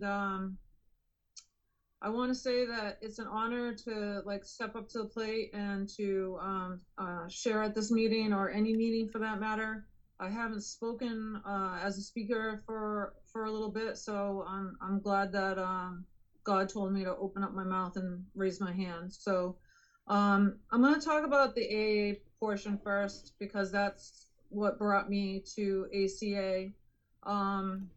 and um, I want to say that it's an honor to like step up to the plate and to um, uh, share at this meeting or any meeting for that matter. I haven't spoken uh, as a speaker for for a little bit, so I'm I'm glad that um, God told me to open up my mouth and raise my hand. So um, I'm going to talk about the AA portion first because that's what brought me to ACA. Um,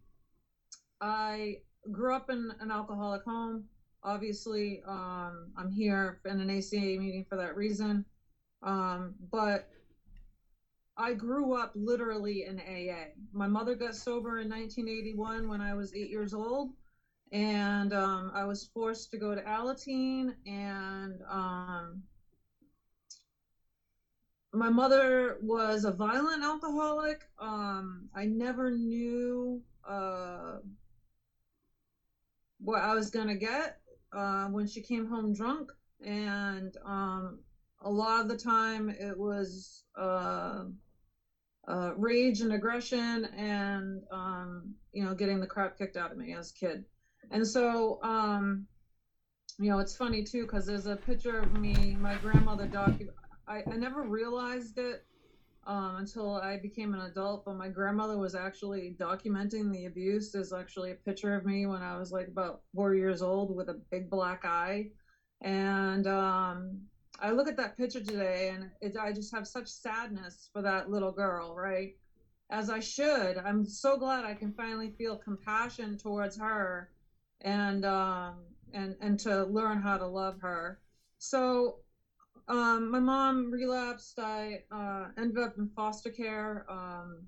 I grew up in an alcoholic home. Obviously, um, I'm here in an ACA meeting for that reason. Um, but I grew up literally in AA. My mother got sober in 1981 when I was eight years old, and um, I was forced to go to Alateen. And um, my mother was a violent alcoholic. Um, I never knew uh, what I was gonna get uh, when she came home drunk, and um, a lot of the time it was uh, uh, rage and aggression, and um, you know, getting the crap kicked out of me as a kid. And so, um, you know, it's funny too because there's a picture of me, my grandmother docu. I, I never realized it um, until I became an adult, but my grandmother was actually documenting the abuse. There's actually a picture of me when I was like about four years old with a big black eye. And um, I look at that picture today and it, I just have such sadness for that little girl, right? As I should. I'm so glad I can finally feel compassion towards her and um, and and to learn how to love her. So um, my mom relapsed. I uh, ended up in foster care, um,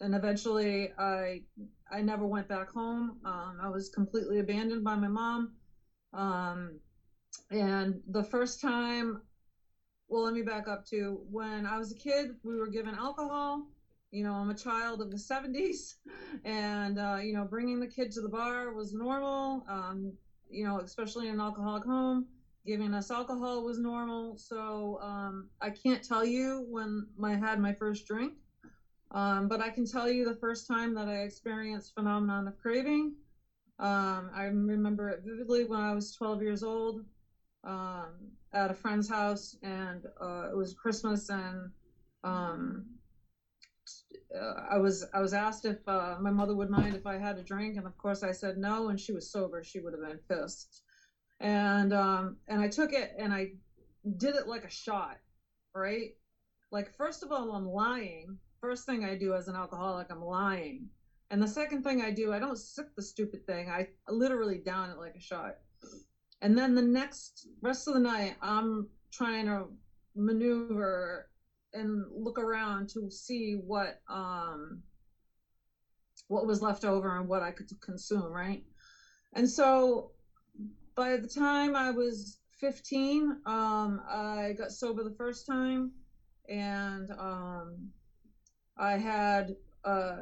and eventually I I never went back home. Um, I was completely abandoned by my mom. Um, and the first time, well, let me back up to when I was a kid. We were given alcohol. You know, I'm a child of the 70s, and uh, you know, bringing the kid to the bar was normal. Um, you know, especially in an alcoholic home giving us alcohol was normal. So um, I can't tell you when I had my first drink, um, but I can tell you the first time that I experienced phenomenon of craving. Um, I remember it vividly when I was 12 years old um, at a friend's house, and uh, it was Christmas, and um, uh, I was I was asked if uh, my mother would mind if I had a drink, and of course I said no. And she was sober; she would have been pissed and um and I took it and I did it like a shot, right? Like first of all, I'm lying. First thing I do as an alcoholic, I'm lying. And the second thing I do, I don't sip the stupid thing. I literally down it like a shot. And then the next rest of the night, I'm trying to maneuver and look around to see what um what was left over and what I could consume, right? And so by the time I was 15, um, I got sober the first time, and um, I had uh,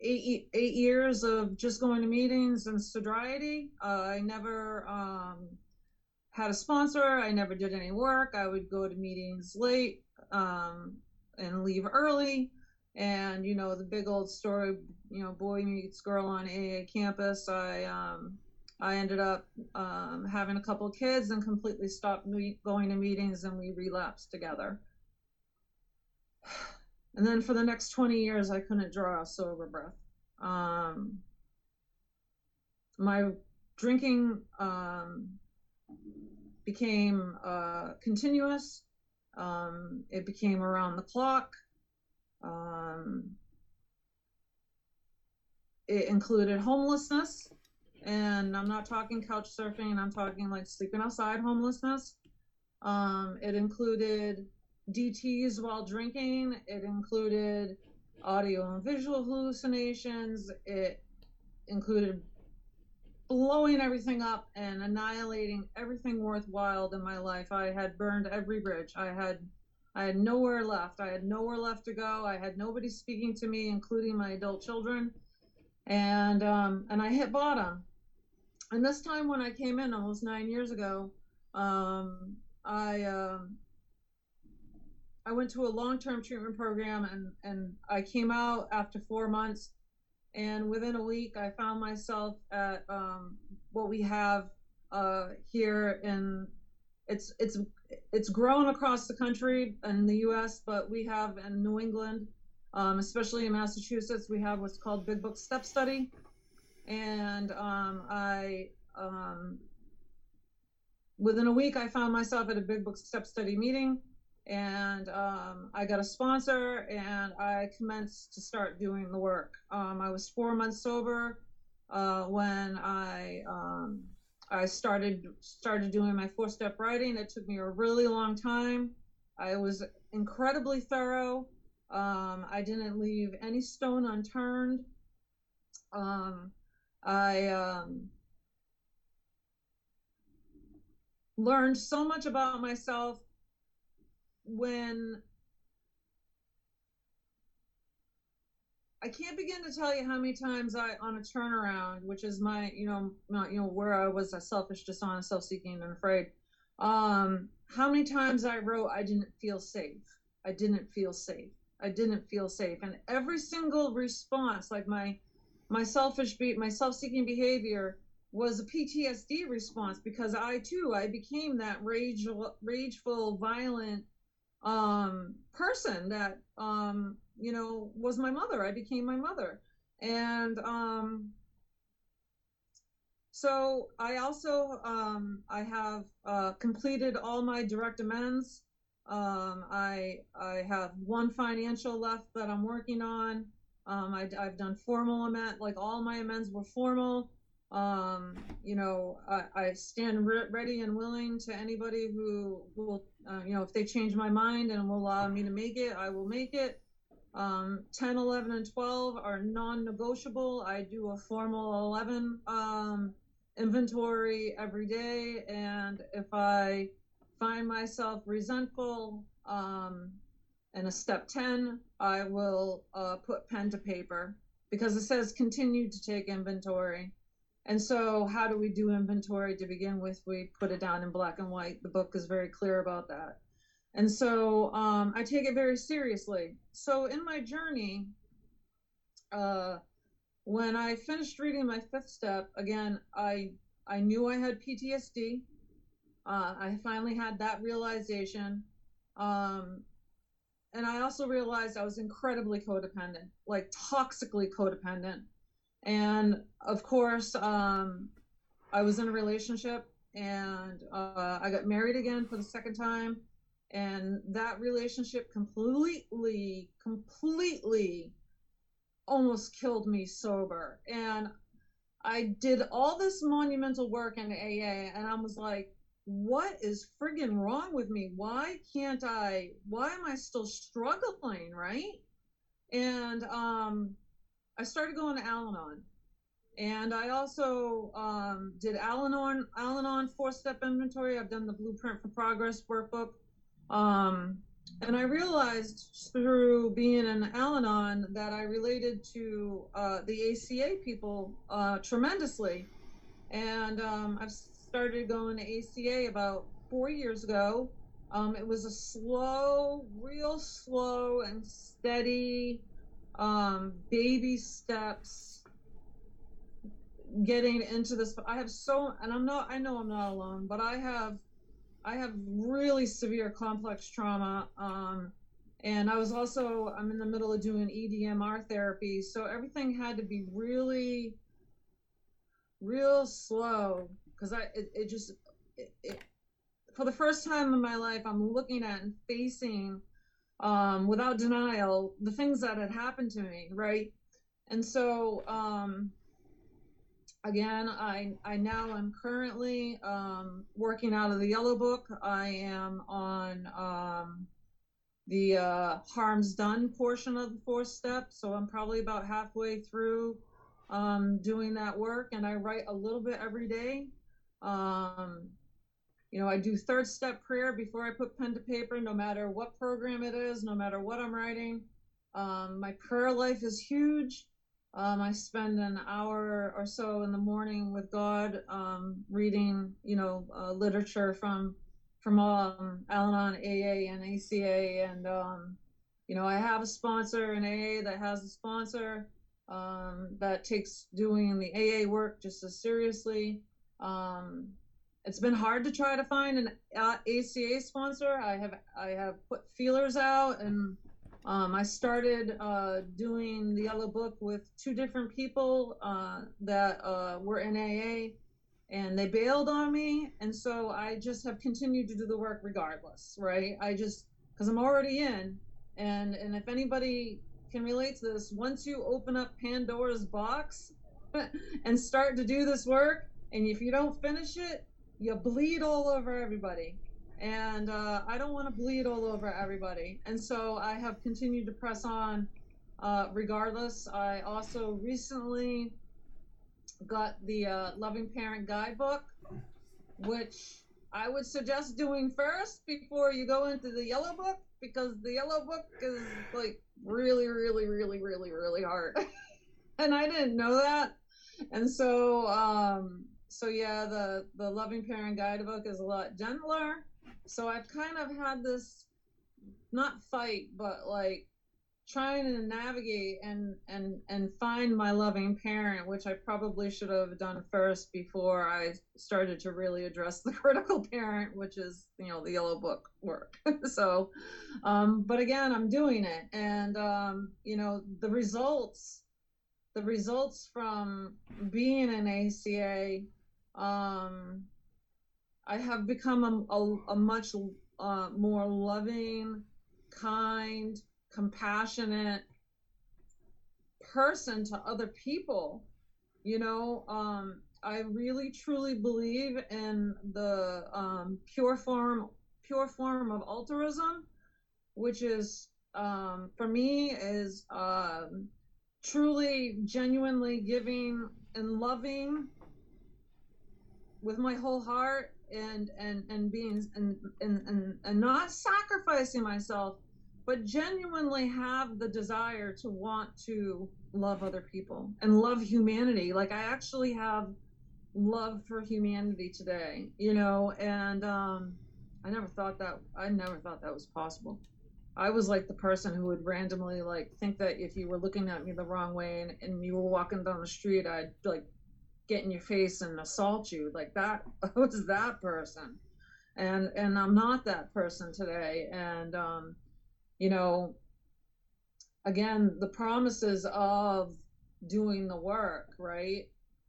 eight eight years of just going to meetings and sobriety. Uh, I never um, had a sponsor. I never did any work. I would go to meetings late um, and leave early. And you know the big old story, you know, boy meets girl on AA campus. I um, I ended up um, having a couple kids and completely stopped going to meetings, and we relapsed together. And then for the next 20 years, I couldn't draw a sober breath. Um, my drinking um, became uh, continuous. Um, it became around the clock. Um, it included homelessness and I'm not talking couch surfing, I'm talking like sleeping outside homelessness. Um, it included DTs while drinking, it included audio and visual hallucinations, it included blowing everything up and annihilating everything worthwhile in my life. I had burned every bridge. I had I had nowhere left. I had nowhere left to go. I had nobody speaking to me, including my adult children. And um, and I hit bottom and this time when I came in almost nine years ago, um, I um, I went to a long-term treatment program, and and I came out after four months, and within a week, I found myself at um, what we have uh, here in it's it's it's grown across the country in the U.S., but we have in New England, um, especially in Massachusetts, we have what's called Big Book Step Study, and um, I um, within a week I found myself at a Big Book Step Study meeting, and um, I got a sponsor, and I commenced to start doing the work. Um, I was four months sober uh, when I um, I started started doing my four step writing. It took me a really long time. I was incredibly thorough. Um, I didn't leave any stone unturned. Um, I um, learned so much about myself when I can't begin to tell you how many times I, on a turnaround, which is my, you know, not, you know, where I was a selfish, dishonest, self-seeking, and afraid. Um, how many times I wrote, I didn't feel safe. I didn't feel safe. I didn't feel safe. And every single response, like my, my selfish beat, my self-seeking behavior was a PTSD response because I too, I became that rage, rageful, violent, um, person that, um, you know, was my mother. I became my mother. And um, so I also, um, I have uh, completed all my direct amends. Um, I, I have one financial left that I'm working on. Um, I, have done formal amend, like all my amends were formal. Um, you know, I, I stand re- ready and willing to anybody who will, uh, you know, if they change my mind and will allow me to make it, I will make it. Um, 10, 11, and 12 are non-negotiable. I do a formal 11 um, inventory every day, and if I find myself resentful um, in a step 10, I will uh, put pen to paper because it says continue to take inventory. And so, how do we do inventory to begin with? We put it down in black and white. The book is very clear about that. And so um, I take it very seriously. So in my journey, uh, when I finished reading my fifth step, again, I I knew I had PTSD. Uh, I finally had that realization. Um, and I also realized I was incredibly codependent, like toxically codependent. And of course, um, I was in a relationship and uh, I got married again for the second time and that relationship completely completely almost killed me sober and i did all this monumental work in aa and i was like what is friggin wrong with me why can't i why am i still struggling right and um i started going to al-anon and I also um, did Al-Anon, Al-Anon four-step inventory. I've done the Blueprint for Progress workbook. Um, and I realized through being an Al-Anon that I related to uh, the ACA people uh, tremendously. And um, I've started going to ACA about four years ago. Um, it was a slow, real slow and steady um, baby steps getting into this. But I have so, and I'm not, I know I'm not alone, but I have I have really severe complex trauma. Um, and I was also, I'm in the middle of doing EDMR therapy. So everything had to be really, real slow because I, it, it just, it, it, for the first time in my life, I'm looking at and facing um, without denial the things that had happened to me, right? And so, um, again, I, I now am currently um, working out of the yellow book. I am on um, the uh, harms done portion of the fourth step. So I'm probably about halfway through um, doing that work. And I write a little bit every day. Um, you know, I do third step prayer before I put pen to paper, no matter what program it is, no matter what I'm writing. Um, my prayer life is huge. Um, I spend an hour or so in the morning with God, um, reading, you know, uh, literature from from um, Al-Anon, AA, and ACA, and um, you know, I have a sponsor in AA that has a sponsor, um, that takes doing the AA work just as seriously. Um, it's been hard to try to find an uh, ACA sponsor. I have I have put feelers out, and um, I started uh, doing the Yellow Book with two different people uh, that uh, were in AA, and they bailed on me, and so I just have continued to do the work regardless, right? I just because I'm already in, and and if anybody can relate to this, once you open up Pandora's box and start to do this work, and if you don't finish it, you bleed all over everybody. And uh, I don't want to bleed all over everybody. And so I have continued to press on uh, regardless. I also recently got the uh, Loving Parent Guidebook, which I would suggest doing first before you go into the Yellow Book because the Yellow Book is like really, really, really, really, really hard. and I didn't know that. And so, um, so yeah, the the Loving Parent Guidebook is a lot gentler. So I've kind of had this not fight, but like trying to navigate and and and find my loving parent which i probably should have done first before i started to really address the critical parent which is you know the yellow book work so um but again i'm doing it and um you know the results the results from being an aca um, I have become a, a, a much uh, more loving, kind, compassionate person to other people. You know, um, I really truly believe in the um, pure form, pure form of altruism, which is um, for me is um, truly, genuinely giving and loving with my whole heart and and and being and and and, and not sacrificing myself but genuinely have the desire to want to love other people and love humanity. Like i actually have love for humanity today you know and um i never thought that i never thought that was possible. I was like the person who would randomly like think that if you were looking at me the wrong way and, and you were walking down the street i'd like get in your face and assault you like that was that person. And and i'm not that person today. And um you know again the promises of doing the work right?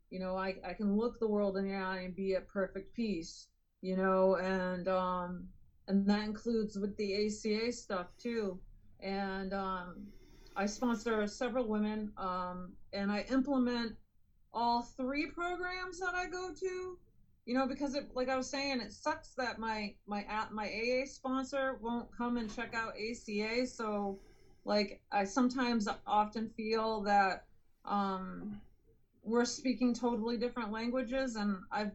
You know i i can look the world in the eye and be at perfect peace you know and um and that includes with the aca stuff too. And um i sponsor several women um and i implement all three programs that I go to. You know, because it, like I was saying, it sucks that my my my AA sponsor won't come and check out ACA. So, like, I sometimes often feel that um, we're speaking totally different languages, and I've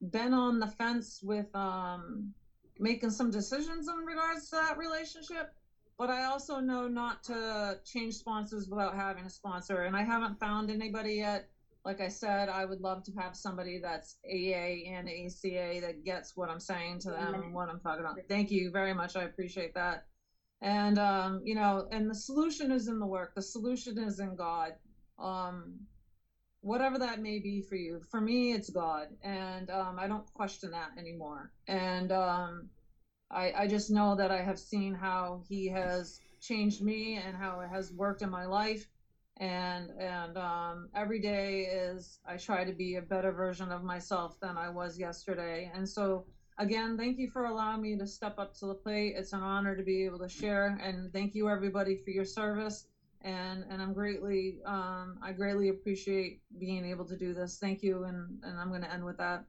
been on the fence with um, making some decisions in regards to that relationship. But I also know not to change sponsors without having a sponsor, and I haven't found anybody yet like I said, I would love to have somebody that's AA and ACA that gets what I'm saying to them and what I'm talking about. Thank you very much. I appreciate that. And um, you know, and the solution is in the work. The solution is in God. Um, whatever that may be for you. For me, it's God, and um, I don't question that anymore. And um, I, I just know that I have seen how He has changed me and how it has worked in my life and and um, every day is I try to be a better version of myself than I was yesterday. And so again, thank you for allowing me to step up to the plate. It's an honor to be able to share, and thank you everybody for your service. And and I'm greatly um, I greatly appreciate being able to do this. Thank you, and and I'm going to end with that.